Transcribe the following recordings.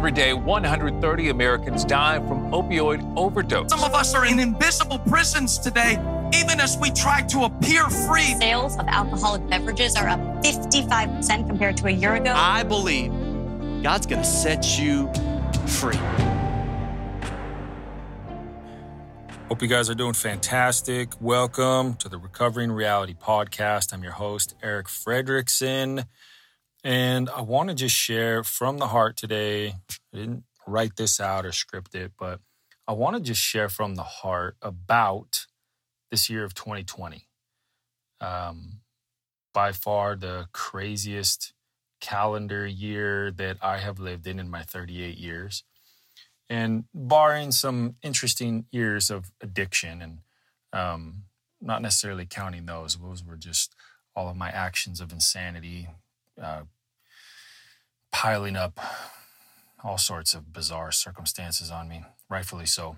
Every day, 130 Americans die from opioid overdose. Some of us are in invisible prisons today, even as we try to appear free. Sales of alcoholic beverages are up 55% compared to a year ago. I believe God's going to set you free. Hope you guys are doing fantastic. Welcome to the Recovering Reality Podcast. I'm your host, Eric Frederickson. And I want to just share from the heart today. I didn't write this out or script it, but I want to just share from the heart about this year of 2020. Um, by far the craziest calendar year that I have lived in in my 38 years. And barring some interesting years of addiction and um, not necessarily counting those, those were just all of my actions of insanity, uh, piling up all sorts of bizarre circumstances on me, rightfully so.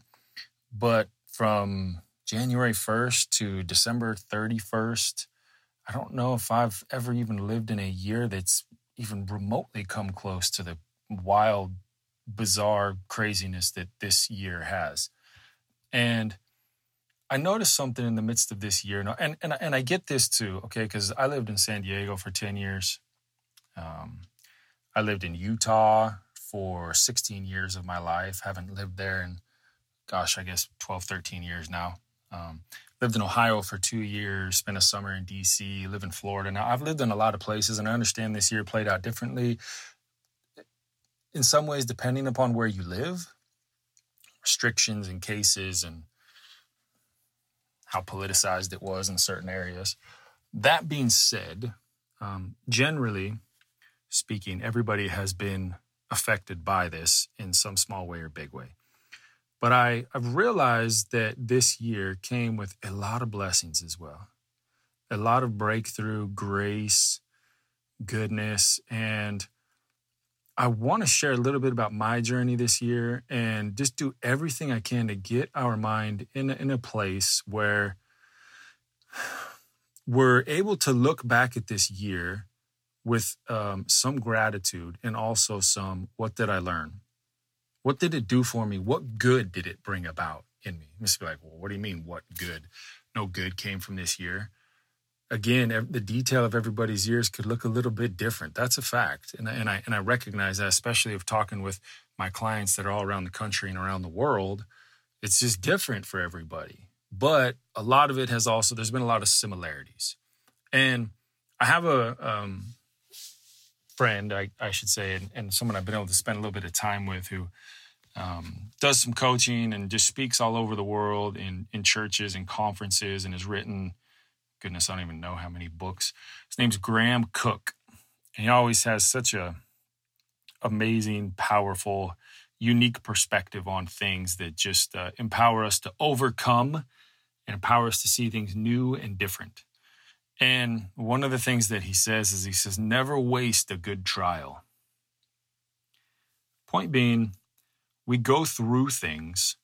But from January 1st to December 31st, I don't know if I've ever even lived in a year that's even remotely come close to the wild, bizarre craziness that this year has. And I noticed something in the midst of this year, and and and I get this too, okay? Because I lived in San Diego for ten years. Um, I lived in Utah for 16 years of my life. Haven't lived there in, gosh, I guess 12, 13 years now. Um, lived in Ohio for two years, spent a summer in DC, live in Florida. Now, I've lived in a lot of places, and I understand this year played out differently. In some ways, depending upon where you live, restrictions and cases, and how politicized it was in certain areas. That being said, um, generally speaking, everybody has been affected by this in some small way or big way. But I, I've realized that this year came with a lot of blessings as well a lot of breakthrough, grace, goodness. And I want to share a little bit about my journey this year and just do everything I can to get our mind in, in a place where we're able to look back at this year with um, some gratitude and also some what did I learn? What did it do for me? What good did it bring about in me? You must be like, well, what do you mean, what good? No good came from this year. Again, the detail of everybody's years could look a little bit different. That's a fact, and, and I and I recognize that, especially of talking with my clients that are all around the country and around the world. It's just different for everybody. But a lot of it has also there's been a lot of similarities, and I have a um, friend, I, I should say, and, and, someone I've been able to spend a little bit of time with who um, does some coaching and just speaks all over the world in, in churches and conferences and has written, goodness, I don't even know how many books. His name's Graham Cooke. And he always has such a amazing, powerful, unique perspective on things that just uh, empower us to overcome and empower us to see things new and different. And one of the things that he says is he says, never waste a good trial. Point being, we go through things,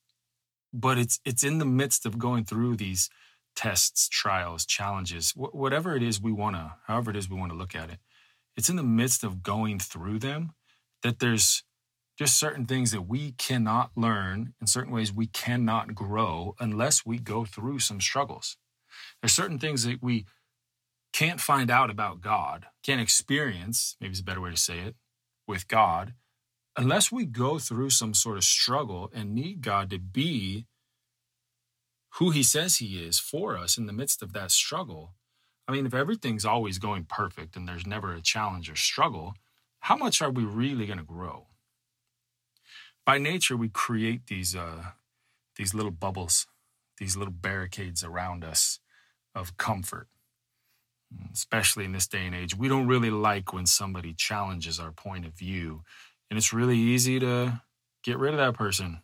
but it's it's in the midst of going through these tests, trials, challenges, wh- whatever it is we want to, however it is we want to look at it. It's in the midst of going through them that there's just certain things that we cannot learn in certain ways we cannot grow unless we go through some struggles. There's certain things that we can't find out about God, can't experience, maybe it's a better way to say it, with God, unless we go through some sort of struggle and need God to be who He says He is for us in the midst of that struggle. I mean, if everything's always going perfect and there's never a challenge or struggle, how much are we really going to grow? By nature, we create these uh, these little bubbles, these little barricades around us of comfort especially in this day and age. We don't really like when somebody challenges our point of view. And it's really easy to get rid of that person.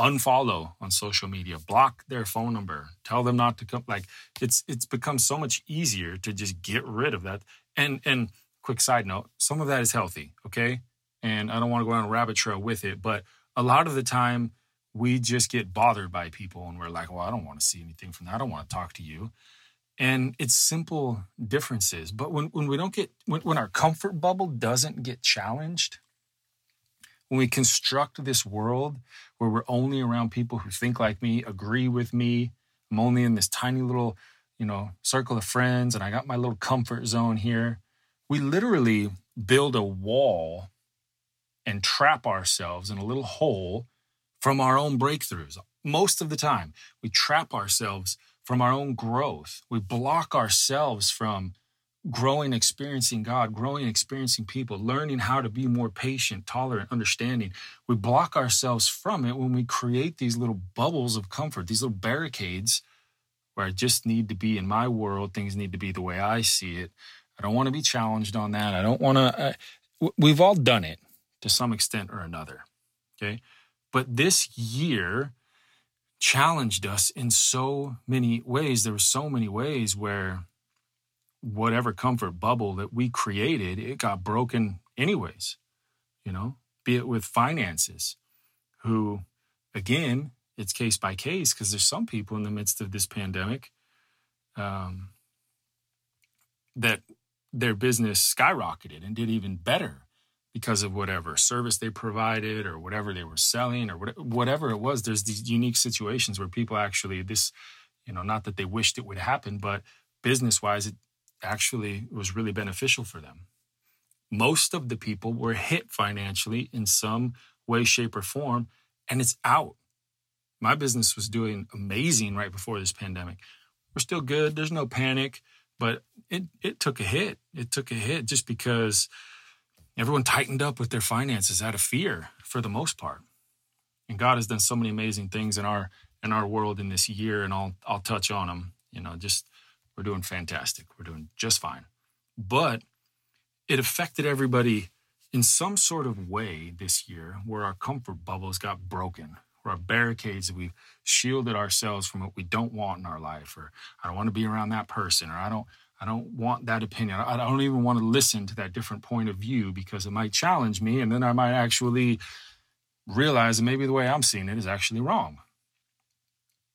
Unfollow on social media, block their phone number, tell them not to come. Like it's it's become so much easier to just get rid of that. And and quick side note, some of that is healthy, okay? And I don't want to go on a rabbit trail with it, but a lot of the time we just get bothered by people and we're like, well, I don't want to see anything from that. I don't want to talk to you and it's simple differences but when, when we don't get when, when our comfort bubble doesn't get challenged when we construct this world where we're only around people who think like me, agree with me, I'm only in this tiny little, you know, circle of friends and I got my little comfort zone here. We literally build a wall and trap ourselves in a little hole from our own breakthroughs. Most of the time, we trap ourselves from our own growth. We block ourselves from growing, experiencing God, growing, experiencing people, learning how to be more patient, tolerant, understanding. We block ourselves from it when we create these little bubbles of comfort, these little barricades where I just need to be in my world. Things need to be the way I see it. I don't want to be challenged on that. I don't want to. Uh, we've all done it to some extent or another. Okay. But this year challenged us in so many ways. There were so many ways where whatever comfort bubble that we created, it got broken anyways, you know, be it with finances, who, again, it's case by case because there's some people in the midst of this pandemic um, that their business skyrocketed and did even better because of whatever service they provided or whatever they were selling or whatever it was. There's these unique situations where people actually, this, you know, not that they wished it would happen, but business wise, it actually was really beneficial for them. Most of the people were hit financially in some way, shape, or form, and it's out. My business was doing amazing right before this pandemic. We're still good. There's no panic, but it it took a hit. It took a hit just because everyone tightened up with their finances out of fear for the most part. And God has done so many amazing things in our in our world in this year, and I'll I'll touch on them. You know, just we're doing fantastic. We're doing just fine. But it affected everybody in some sort of way this year where our comfort bubbles got broken, where our barricades, that we've shielded ourselves from what we don't want in our life, or I don't want to be around that person, or I don't I don't want that opinion. I don't even want to listen to that different point of view because it might challenge me. And then I might actually realize that maybe the way I'm seeing it is actually wrong.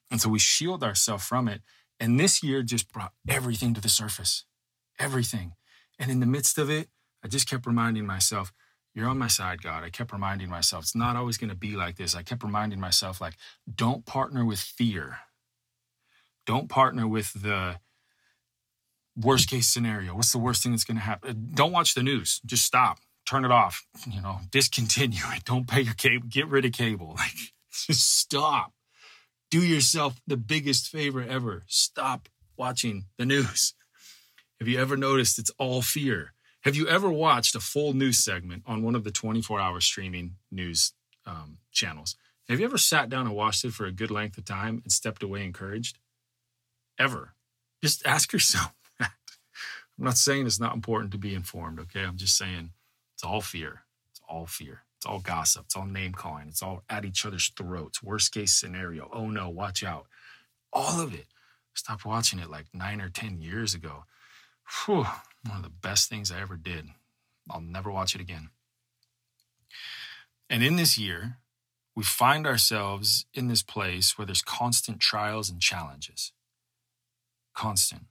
And so we shield ourselves from it. And this year just brought everything to the surface, everything. And in the midst of it, I just kept reminding myself, you're on my side, God. I kept reminding myself, it's not always going to be like this. I kept reminding myself, like, don't partner with fear. Don't partner with the, worst case scenario. What's the worst thing that's going to happen don't watch the news. Just stop. Turn it off. You know discontinue it. Don't pay your cable. Get rid of cable. Like just stop. Do yourself the biggest favor ever. Stop watching the news. Have you ever noticed it's all fear? Have you ever watched a full news segment on one of the 24 hour streaming news um, channels? Have you ever sat down and watched it for a good length of time and stepped away encouraged? Ever. Just ask yourself I'm not saying it's not important to be informed, okay? I'm just saying it's all fear. It's all fear. It's all gossip. It's all name calling. It's all at each other's throats. Worst case scenario. Oh no, watch out. All of it. Stopped watching it like nine or 10 years ago. Whew, one of the best things I ever did. I'll never watch it again. And in this year, we find ourselves in this place where there's constant trials and challenges. Constant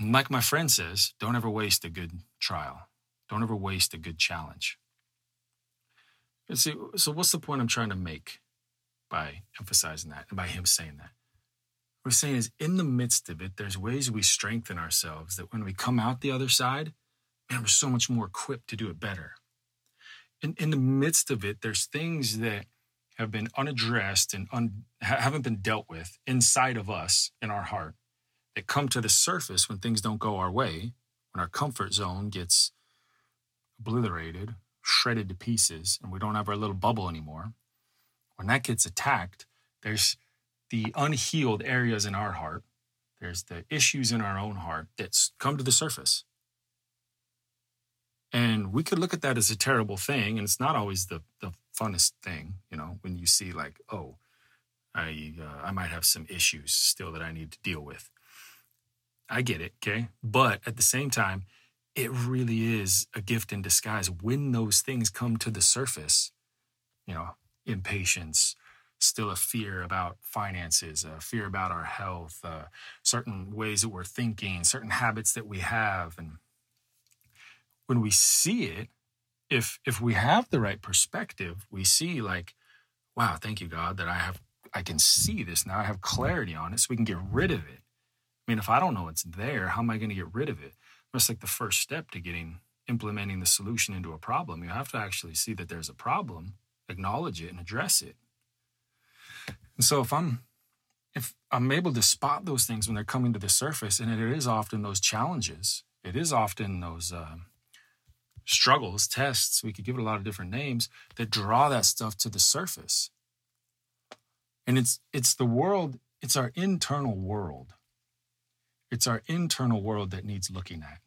like my friend says, don't ever waste a good trial. Don't ever waste a good challenge. And see, so what's the point I'm trying to make by emphasizing that and by him saying that? What I'm saying is, in the midst of it, there's ways we strengthen ourselves that when we come out the other side, man, we're so much more equipped to do it better. In, in the midst of it, there's things that have been unaddressed and un, haven't been dealt with inside of us in our heart that come to the surface when things don't go our way, when our comfort zone gets obliterated, shredded to pieces, and we don't have our little bubble anymore, when that gets attacked, there's the unhealed areas in our heart, there's the issues in our own heart that's come to the surface. And we could look at that as a terrible thing, and it's not always the, the funnest thing, you know, when you see like, oh, I uh, I might have some issues still that I need to deal with. I get it, okay? But at the same time, it really is a gift in disguise when those things come to the surface. You know, impatience, still a fear about finances, a fear about our health, uh, certain ways that we're thinking, certain habits that we have. And when we see it, if if we have the right perspective, we see like, wow, thank you God that I have I can see this now. I have clarity on it, so we can get rid of it. I mean, if I don't know it's there, how am I going to get rid of it? That's like the first step to getting implementing the solution into a problem. You have to actually see that there's a problem, acknowledge it, and address it. And so if I'm if I'm able to spot those things when they're coming to the surface, and it is often those challenges, it is often those uh, struggles, tests, we could give it a lot of different names that draw that stuff to the surface. And it's it's the world, it's our internal world. It's our internal world that needs looking at.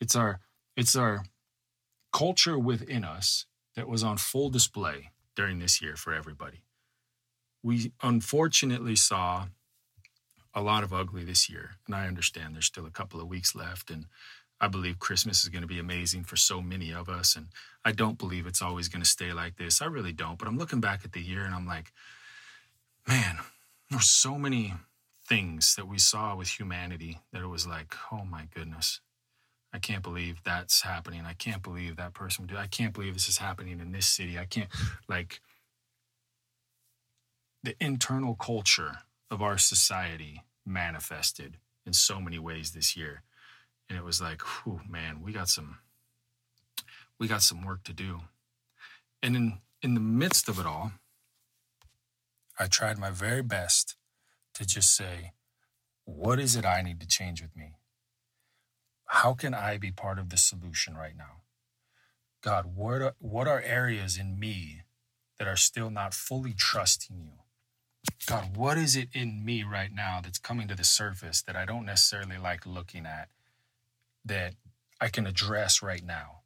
It's our it's our culture within us that was on full display during this year for everybody we unfortunately saw a lot of ugly this year. And I understand there's still a couple of weeks left. And I believe Christmas is going to be amazing for so many of us. And I don't believe it's always going to stay like this. I really don't. But I'm looking back at the year and I'm like, man, there's so many things that we saw with humanity that it was like, oh my goodness. I can't believe that's happening. I can't believe that person. I can't believe this is happening in this city. I can't like the internal culture of our society manifested in so many ways this year. And it was like, whew, man, we got some we got some work to do. And in in the midst of it all, I tried my very best to just say, what is it I need to change with me? How can I be part of the solution right now? God, what are, what are areas in me that are still not fully trusting you? God, what is it in me right now that's coming to the surface that I don't necessarily like looking at that I can address right now?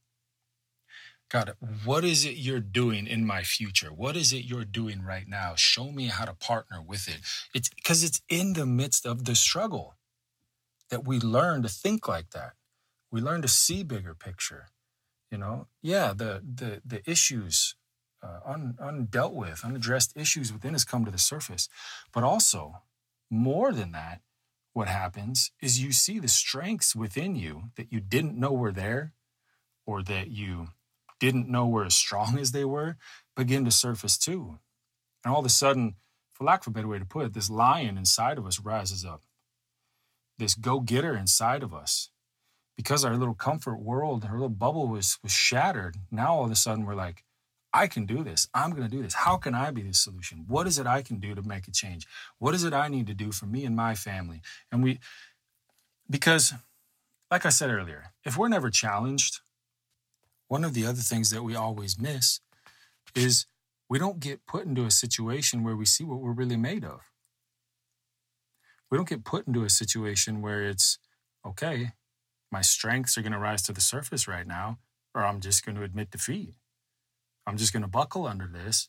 God, what is it you're doing in my future? What is it you're doing right now? Show me how to partner with it. It's because it's in the midst of the struggle that we learn to think like that. We learn to see bigger picture. You know, yeah, the the the issues uh, un, undealt with, unaddressed issues within us come to the surface. But also, more than that, what happens is you see the strengths within you that you didn't know were there or that you didn't know were as strong as they were begin to surface too. And all of a sudden, for lack of a better way to put it, this lion inside of us rises up. This go getter inside of us. Because our little comfort world, our little bubble was, was shattered, now all of a sudden we're like, I can do this. I'm going to do this. How can I be the solution? What is it I can do to make a change? What is it I need to do for me and my family? And we, because, like I said earlier, if we're never challenged, one of the other things that we always miss is we don't get put into a situation where we see what we're really made of. We don't get put into a situation where it's, okay, my strengths are going to rise to the surface right now, or I'm just going to admit defeat. I'm just going to buckle under this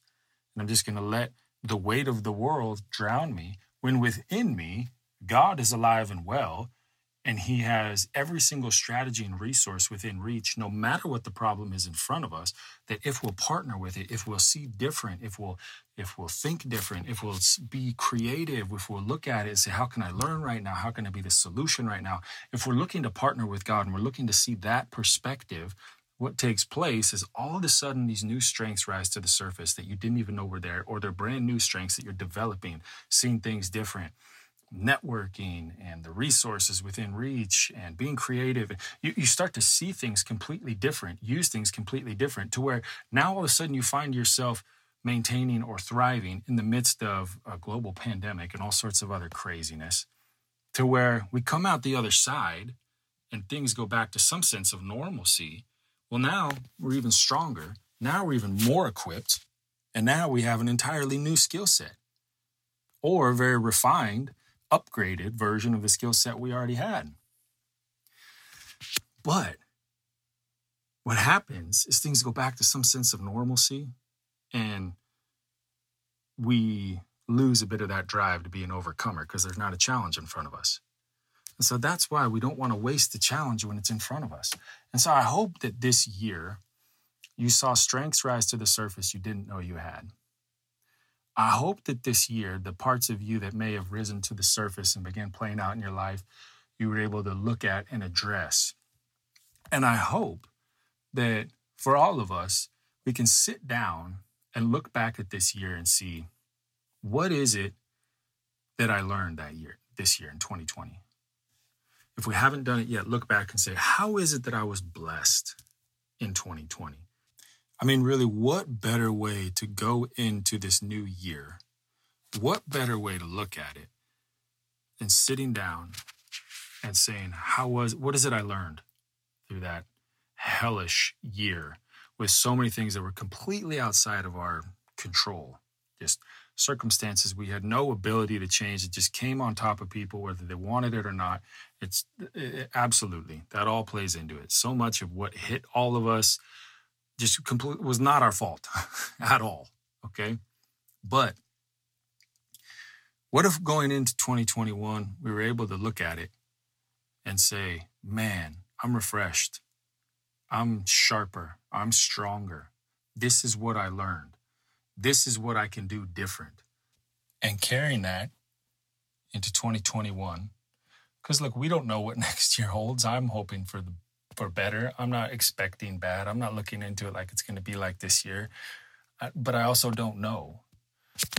and I'm just going to let the weight of the world drown me when within me, God is alive and well. And he has every single strategy and resource within reach, no matter what the problem is in front of us. That if we'll partner with it, if we'll see different, if we'll if we'll think different, if we'll be creative, if we'll look at it and say, how can I learn right now? How can I be the solution right now? If we're looking to partner with God and we're looking to see that perspective, what takes place is all of a sudden these new strengths rise to the surface that you didn't even know were there, or they're brand new strengths that you're developing, seeing things different, networking and the resources within reach and being creative. You, you start to see things completely different, use things completely different to where now all of a sudden you find yourself maintaining or thriving in the midst of a global pandemic and all sorts of other craziness to where we come out the other side and things go back to some sense of normalcy well, now we're even stronger. Now we're even more equipped. And now we have an entirely new skill set or very refined, upgraded version of the skill set we already had. But what happens is things go back to some sense of normalcy and we lose a bit of that drive to be an overcomer because there's not a challenge in front of us. And so that's why we don't want to waste the challenge when it's in front of us. And so I hope that this year you saw strengths rise to the surface you didn't know you had. I hope that this year, the parts of you that may have risen to the surface and began playing out in your life, you were able to look at and address. And I hope that for all of us, we can sit down and look back at this year and see what is it that I learned that year, this year in 2020. If we haven't done it yet, look back and say, how is it that I was blessed in 2020? I mean, really, what better way to go into this new year? What better way to look at it than sitting down and saying, how was, what is it I learned through that hellish year with so many things that were completely outside of our control? Just circumstances we had no ability to change. It just came on top of people, whether they wanted it or not. It's it, absolutely that all plays into it. So much of what hit all of us just complete was not our fault at all. Okay, but what if going into 2021 we were able to look at it and say, "Man, I'm refreshed. I'm sharper. I'm stronger. This is what I learned." this is what I can do different. And carrying that into 2021. Because look, we don't know what next year holds. I'm hoping for the for better. I'm not expecting bad. I'm not looking into it like it's going to be like this year. But I also don't know.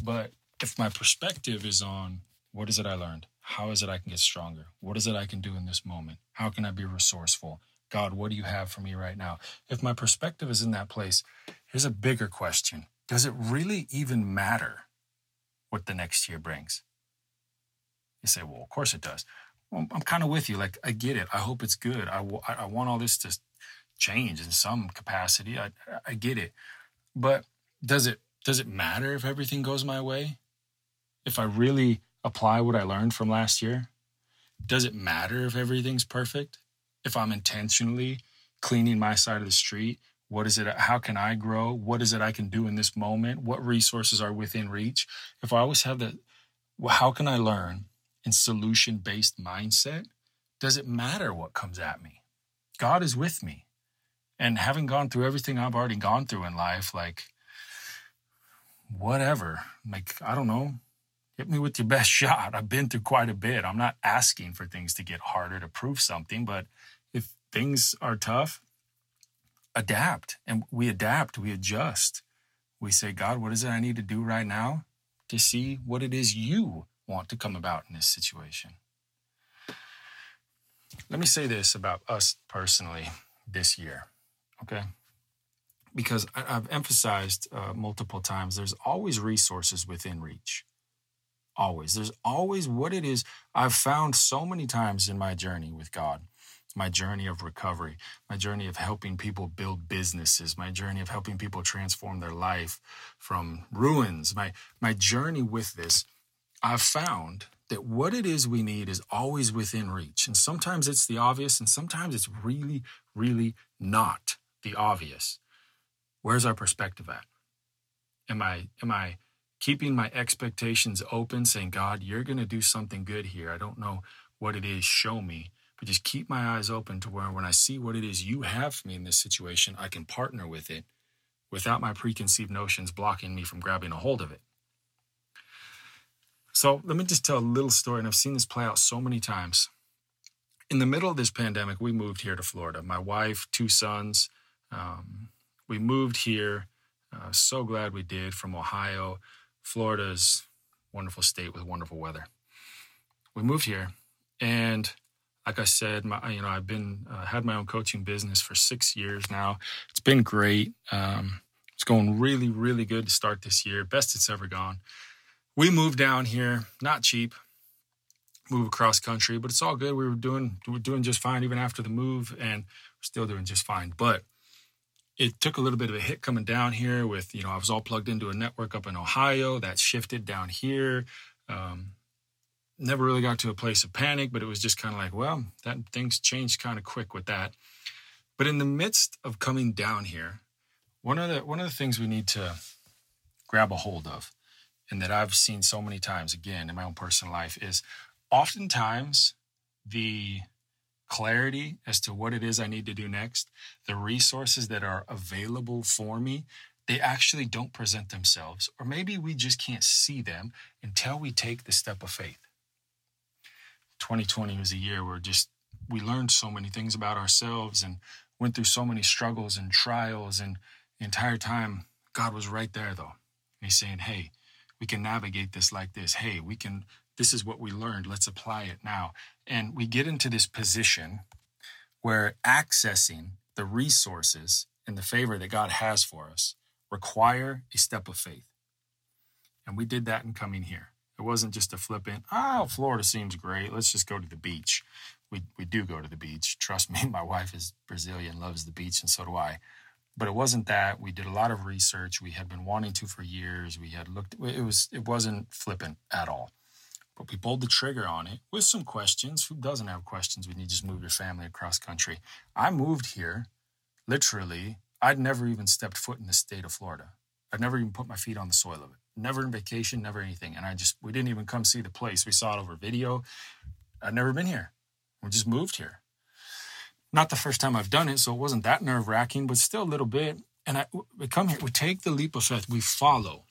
But if my perspective is on what is it I learned? How is it I can get stronger? What is it I can do in this moment? How can I be resourceful? God, what do you have for me right now? If my perspective is in that place, here's a bigger question does it really even matter what the next year brings? You say, well, of course it does. I'm kind of with you. Like, I get it. I hope it's good. I, w- I want all this to change in some capacity. I, I get it. But does it does it matter if everything goes my way? If I really apply what I learned from last year? Does it matter if everything's perfect? If I'm intentionally cleaning my side of the street what is it? How can I grow? What is it I can do in this moment? What resources are within reach? If I always have that, well, how can I learn in solution based mindset? Does it matter what comes at me? God is with me. And having gone through everything I've already gone through in life, like, whatever, like, I don't know, hit me with your best shot. I've been through quite a bit. I'm not asking for things to get harder to prove something, but if things are tough, adapt and we adapt, we adjust. We say, God, what is it I need to do right now to see what it is you want to come about in this situation? Let me say this about us personally this year, okay? Because I've emphasized uh, multiple times there's always resources within reach. Always. There's always what it is I've found so many times in my journey with God my journey of recovery, my journey of helping people build businesses, my journey of helping people transform their life from ruins, my, my journey with this, I've found that what it is we need is always within reach. And sometimes it's the obvious, and sometimes it's really, really not the obvious. Where's our perspective at? Am I, am I keeping my expectations open, saying, God, you're going to do something good here? I don't know what it is. Show me but just keep my eyes open to where when I see what it is you have for me in this situation, I can partner with it without my preconceived notions blocking me from grabbing a hold of it. So let me just tell a little story, and I've seen this play out so many times. In the middle of this pandemic, we moved here to Florida. My wife, two sons, um, we moved here. Uh, so glad we did from Ohio. Florida's wonderful state with wonderful weather. We moved here, and like I said, my, you know, I've been uh, had my own coaching business for six years now. It's been great. Um, it's going really, really good to start this year. Best it's ever gone. We moved down here, not cheap. Move across country, but it's all good. We were doing we were doing just fine even after the move, and we're still doing just fine. But it took a little bit of a hit coming down here. With you know, I was all plugged into a network up in Ohio that shifted down here. Um, never really got to a place of panic, but it was just kind of like, well, that things changed kind of quick with that. But in the midst of coming down here, one of the one of the things we need to grab a hold of, and that I've seen so many times again in my own personal life, is oftentimes the clarity as to what it is I need to do next, the resources that are available for me, they actually don't present themselves, or maybe we just can't see them until we take the step of faith. 2020 was a year where just we learned so many things about ourselves and went through so many struggles and trials, and the entire time, God was right there though. He's saying, Hey, we can navigate this like this. Hey, we can, this is what we learned. Let's apply it now. And we get into this position where accessing the resources and the favor that God has for us require a step of faith. And we did that in coming here. It wasn't just a flippant, oh, Florida seems great. Let's just go to the beach. We, we do go to the beach. Trust me, my wife is Brazilian, loves the beach, and so do I. But it wasn't that. We did a lot of research. We had been wanting to for years. We had looked, it was, it wasn't flippant at all. But we pulled the trigger on it with some questions. Who doesn't have questions when you just move your family across country? I moved here literally, I'd never even stepped foot in the state of Florida. I'd never even put my feet on the soil of it. Never in vacation, never anything. And I just, we didn't even come see the place. We saw it over video. I'd never been here. We just moved here. Not the first time I've done it, so it wasn't that nerve wracking, but still a little bit. And I, we come here, we take the leap of faith, we follow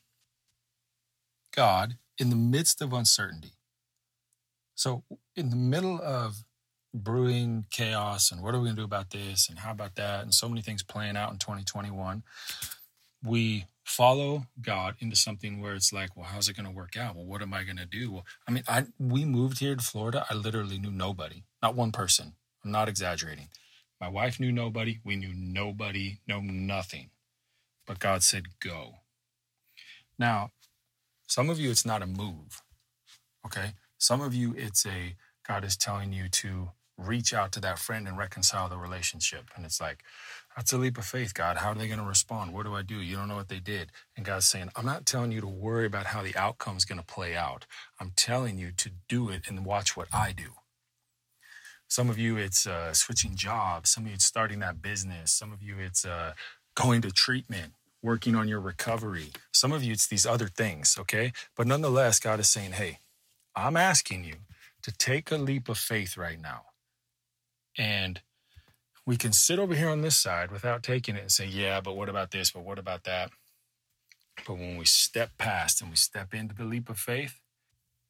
God in the midst of uncertainty. So, in the middle of brewing chaos and what are we going to do about this and how about that, and so many things playing out in 2021, we follow God into something where it's like, well, how's it going to work out? Well, what am I going to do? Well, I mean, I we moved here to Florida. I literally knew nobody, not one person. I'm not exaggerating. My wife knew nobody. We knew nobody, know nothing. But God said, go. Now, some of you, it's not a move. Okay. Some of you, it's a God is telling you to reach out to that friend and reconcile the relationship. And it's like, that's a leap of faith, God. How are they going to respond? What do I do? You don't know what they did. And God's saying, I'm not telling you to worry about how the outcome is going to play out. I'm telling you to do it and watch what I do. Some of you, it's uh, switching jobs. Some of you, it's starting that business. Some of you, it's uh, going to treatment, working on your recovery. Some of you, it's these other things, okay? But nonetheless, God is saying, hey, I'm asking you to take a leap of faith right now. And we can sit over here on this side without taking it and say, yeah, but what about this? But what about that? But when we step past and we step into the leap of faith,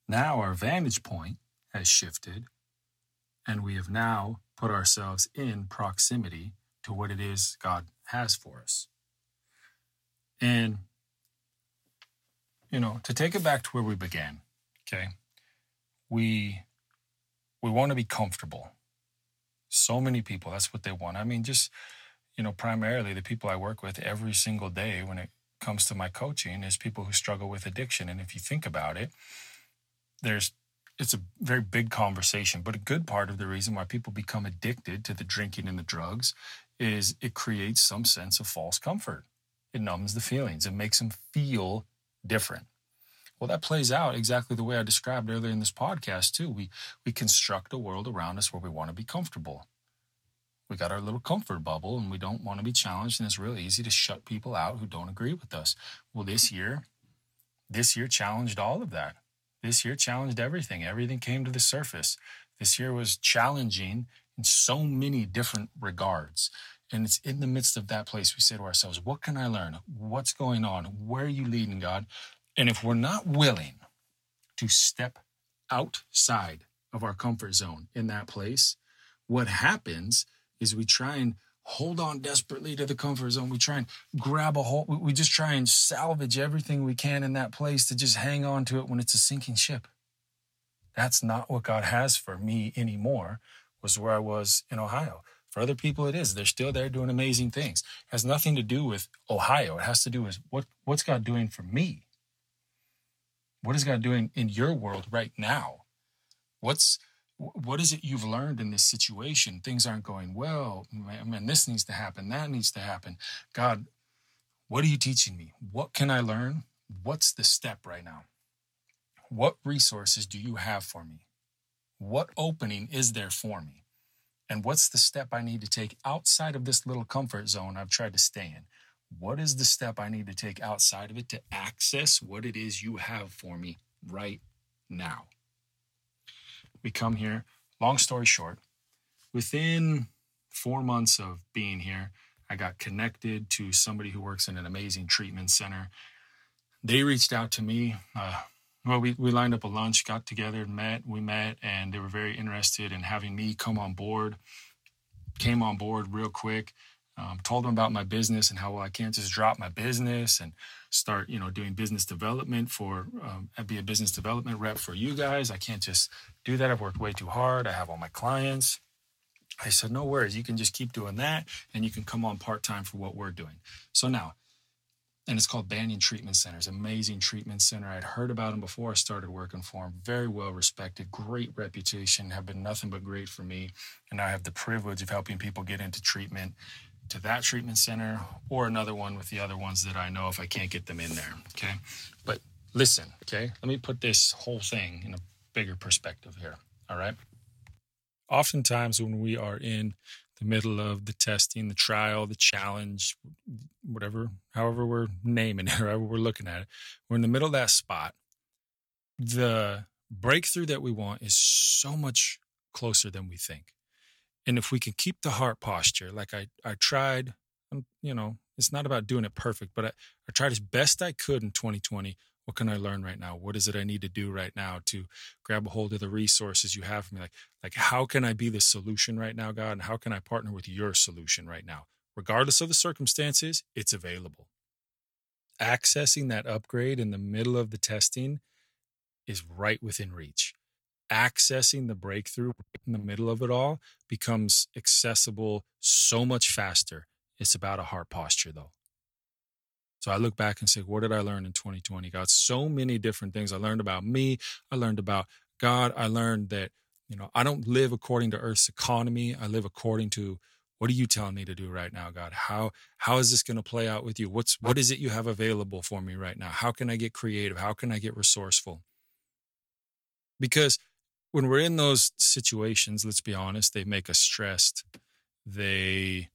now our vantage point has shifted and we have now put ourselves in proximity to what it is God has for us. And, you know, to take it back to where we began, okay, we we want to be comfortable. So many people, that's what they want. I mean, just, you know, primarily the people I work with every single day when it comes to my coaching is people who struggle with addiction. And if you think about it, there's it's a very big conversation, but a good part of the reason why people become addicted to the drinking and the drugs is it creates some sense of false comfort. It numbs the feelings, it makes them feel different. Well, that plays out exactly the way I described earlier in this podcast, too. We, we construct a world around us where we want to be comfortable. We got our little comfort bubble and we don't want to be challenged, and it's really easy to shut people out who don't agree with us. Well, this year, this year challenged all of that this year challenged everything. Everything came to the surface. This year was challenging in so many different regards. And it's in the midst of that place we say to ourselves, What can I learn? What's going on? Where are you leading, God? And if we're not willing to step outside of our comfort zone in that place, what happens is we try and hold on desperately to the comfort zone. We try and grab a hold. We just try and salvage everything we can in that place to just hang on to it when it's a sinking ship. That's not what God has for me anymore, was where I was in Ohio. For other people, it is. They're still there doing amazing things. It has nothing to do with Ohio. It has to do with what, what's God doing for me? What is God doing in your world right now? What's what is it you've learned in this situation? Things aren't going well. Man, this needs to happen. That needs to happen. God, what are you teaching me? What can I learn? What's the step right now? What resources do you have for me? What opening is there for me? And what's the step I need to take outside of this little comfort zone I've tried to stay in? What is the step I need to take outside of it to access what it is you have for me right now? We come here. Long story short, within four months of being here, I got connected to somebody who works in an amazing treatment center. They reached out to me. Uh, well, we, we lined up a lunch, got together, met, we met, and they were very interested in having me come on board. came on board real quick. Um, told them about my business and how well, I can't just drop my business and start, you know, doing business development for, um, I'd be a business development rep for you guys. I can't just do that. I've worked way too hard. I have all my clients. I said, no worries. You can just keep doing that and you can come on part time for what we're doing. So now, and it's called Banyan Treatment Centers. Amazing treatment center. I'd heard about them before I started working for them. Very well respected, great reputation, have been nothing but great for me. And I have the privilege of helping people get into treatment to that treatment center or another one with the other ones that I know if I can't get them in there. Okay. But listen, okay, let me put this whole thing in a bigger perspective here. All right. Oftentimes, when we are in the middle of the testing, the trial, the challenge, whatever, however we're naming it, however we're looking at it, we're in the middle of that spot. The breakthrough that we want is so much closer than we think. And if we can keep the heart posture, like I, I tried, um, you know, it's not about doing it perfect, but I, I tried as best I could in 2020. What can I learn right now? What is it I need to do right now to grab a hold of the resources you have for me? Like, like how can I be the solution right now, God? And how can I partner with your solution right now? Regardless of the circumstances, it's available. Accessing that upgrade in the middle of the testing is right within reach accessing the breakthrough in the middle of it all becomes accessible so much faster. It's about a heart posture, though. So I look back and say, what did I learn in 2020? Got so many different things. I learned about me. I learned about God. I learned that, you know, I don't live according to Earth's economy. I live according to what are you telling me to do right now, God? How how is this going to play out with you? What's what is it you have available for me right now? How can I get creative? How can I get resourceful? Because when we're in those situations, let's be honest, they make us stressed. They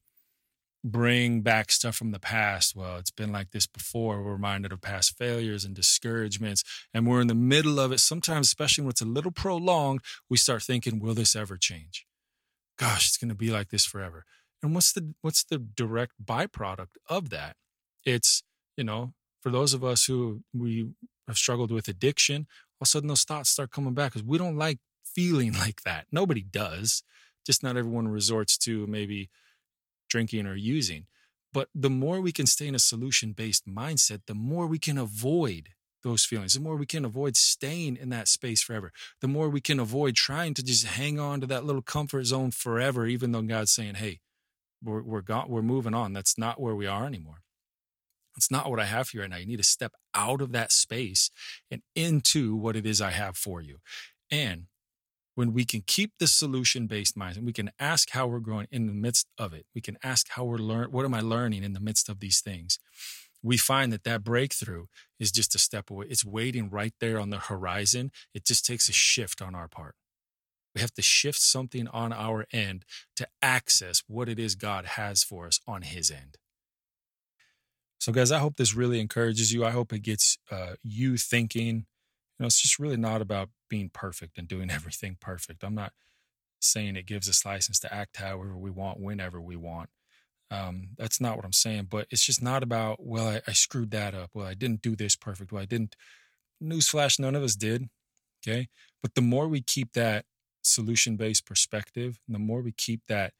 bring back stuff from the past. Well, it's been like this before. We're reminded of past failures and discouragements, and we're in the middle of it. Sometimes, especially when it's a little prolonged, we start thinking, will this ever change? Gosh, it's going to be like this forever. And what's the what's the direct byproduct of that? It's, you know, for those of us who we have struggled with addiction, all of a sudden those thoughts start coming back because we don't like feeling like that. Nobody does. Just not everyone resorts to maybe drinking or using. But the more we can stay in a solution based mindset, the more we can avoid those feelings, the more we can avoid staying in that space forever, the more we can avoid trying to just hang on to that little comfort zone forever, even though God's saying, hey, we're, we're, we're moving on. That's not where we are anymore. That's not what I have for you right now. You need to step out of that space and into what it is I have for you. And when we can keep the solution based mindset, we can ask how we're growing in the midst of it. We can ask how we're learning. What am I learning in the midst of these things? We find that that breakthrough is just a step away. It's waiting right there on the horizon. It just takes a shift on our part. We have to shift something on our end to access what it is God has for us on His end. So, guys, I hope this really encourages you. I hope it gets uh, you thinking know, it's just really not about being perfect and doing everything perfect. I'm not saying it gives us license to act however we want, whenever we want. Um, that's not what I'm saying. But it's just not about, well, I, I screwed that up. Well, I didn't do this perfect. Well, I didn't. Newsflash, none of us did. Okay. But the more we keep that solution based perspective, the more we keep that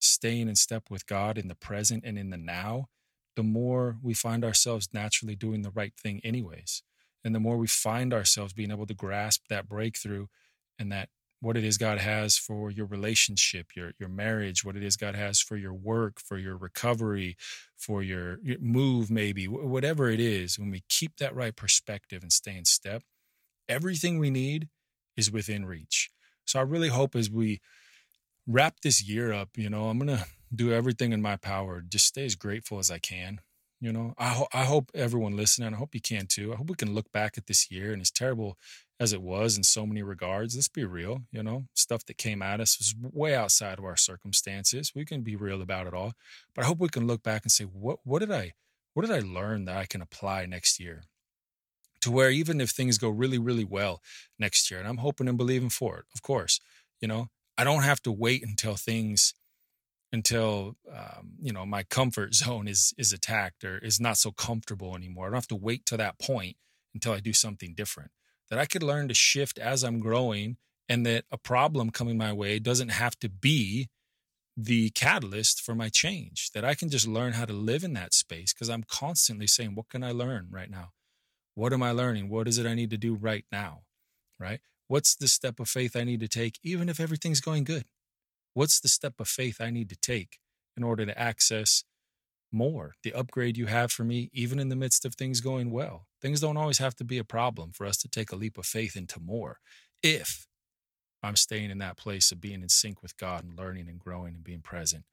staying in step with God in the present and in the now, the more we find ourselves naturally doing the right thing, anyways. And the more we find ourselves being able to grasp that breakthrough and that what it is God has for your relationship, your your marriage, what it is God has for your work, for your recovery, for your, your move, maybe whatever it is. When we keep that right perspective and stay in step, everything we need is within reach. So I really hope as we wrap this year up, you know, I'm gonna do everything in my power, just stay as grateful as I can, you know, I, ho- I hope everyone listening, I hope you can too. I hope we can look back at this year and as terrible as it was in so many regards, let's be real, you know, stuff that came at us was way outside of our circumstances. We can be real about it all. But I hope we can look back and say, what, what did I, what did I learn that I can apply next year? To where even if things go really, really well next year, and I'm hoping and believing for it, of course, you know, I don't have to wait until things until um, you know my comfort zone is is attacked or is not so comfortable anymore. I don't have to wait to that point until I do something different. That I could learn to shift as I'm growing, and that a problem coming my way doesn't have to be the catalyst for my change, that I can just learn how to live in that space because I'm constantly saying, What can I learn right now? What am I learning? What is it I need to do right now? Right? What's the step of faith I need to take, even if everything's going good? What's the step of faith I need to take in order to access more, the upgrade you have for me, even in the midst of things going well? Things don't always have to be a problem for us to take a leap of faith into more if I'm staying in that place of being in sync with God and learning and growing and being present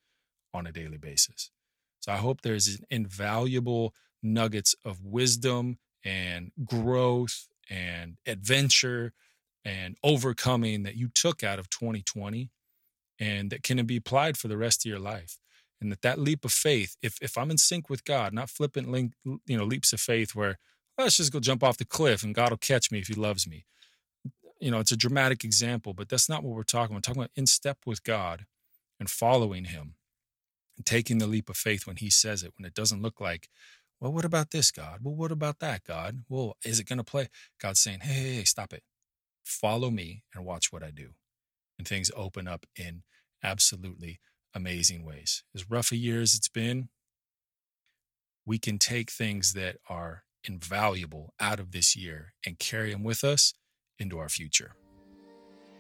on a daily basis. So I hope there's invaluable nuggets of wisdom and growth and adventure and overcoming that you took out of 2020 and that can be applied for the rest of your life and that that leap of faith if if i'm in sync with god not flippant link, you know leaps of faith where let's just go jump off the cliff and god will catch me if he loves me you know, it's a dramatic example, but that's not what we're talking about. We're talking about in step with God and following Him and taking the leap of faith when He says it, when it doesn't look like, well, what about this, God? Well, what about that, God? Well, is it going to play? God's saying, hey, hey, hey, stop it. Follow me and watch what I do. And things open up in absolutely amazing ways. As rough a year as it's been, we can take things that are invaluable out of this year and carry them with us into our future.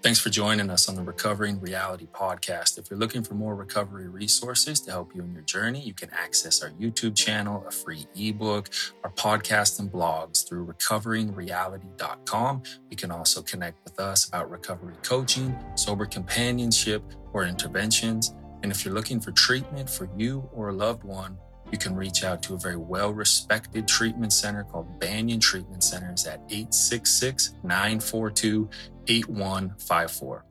Thanks for joining us on the Recovering Reality podcast. If you're looking for more recovery resources to help you in your journey, you can access our YouTube channel, a free ebook, our podcast and blogs through recoveringreality.com. You can also connect with us about recovery coaching, sober companionship, or interventions. And if you're looking for treatment for you or a loved one, you can reach out to a very well respected treatment center called Banyan Treatment Centers at 866 942 8154.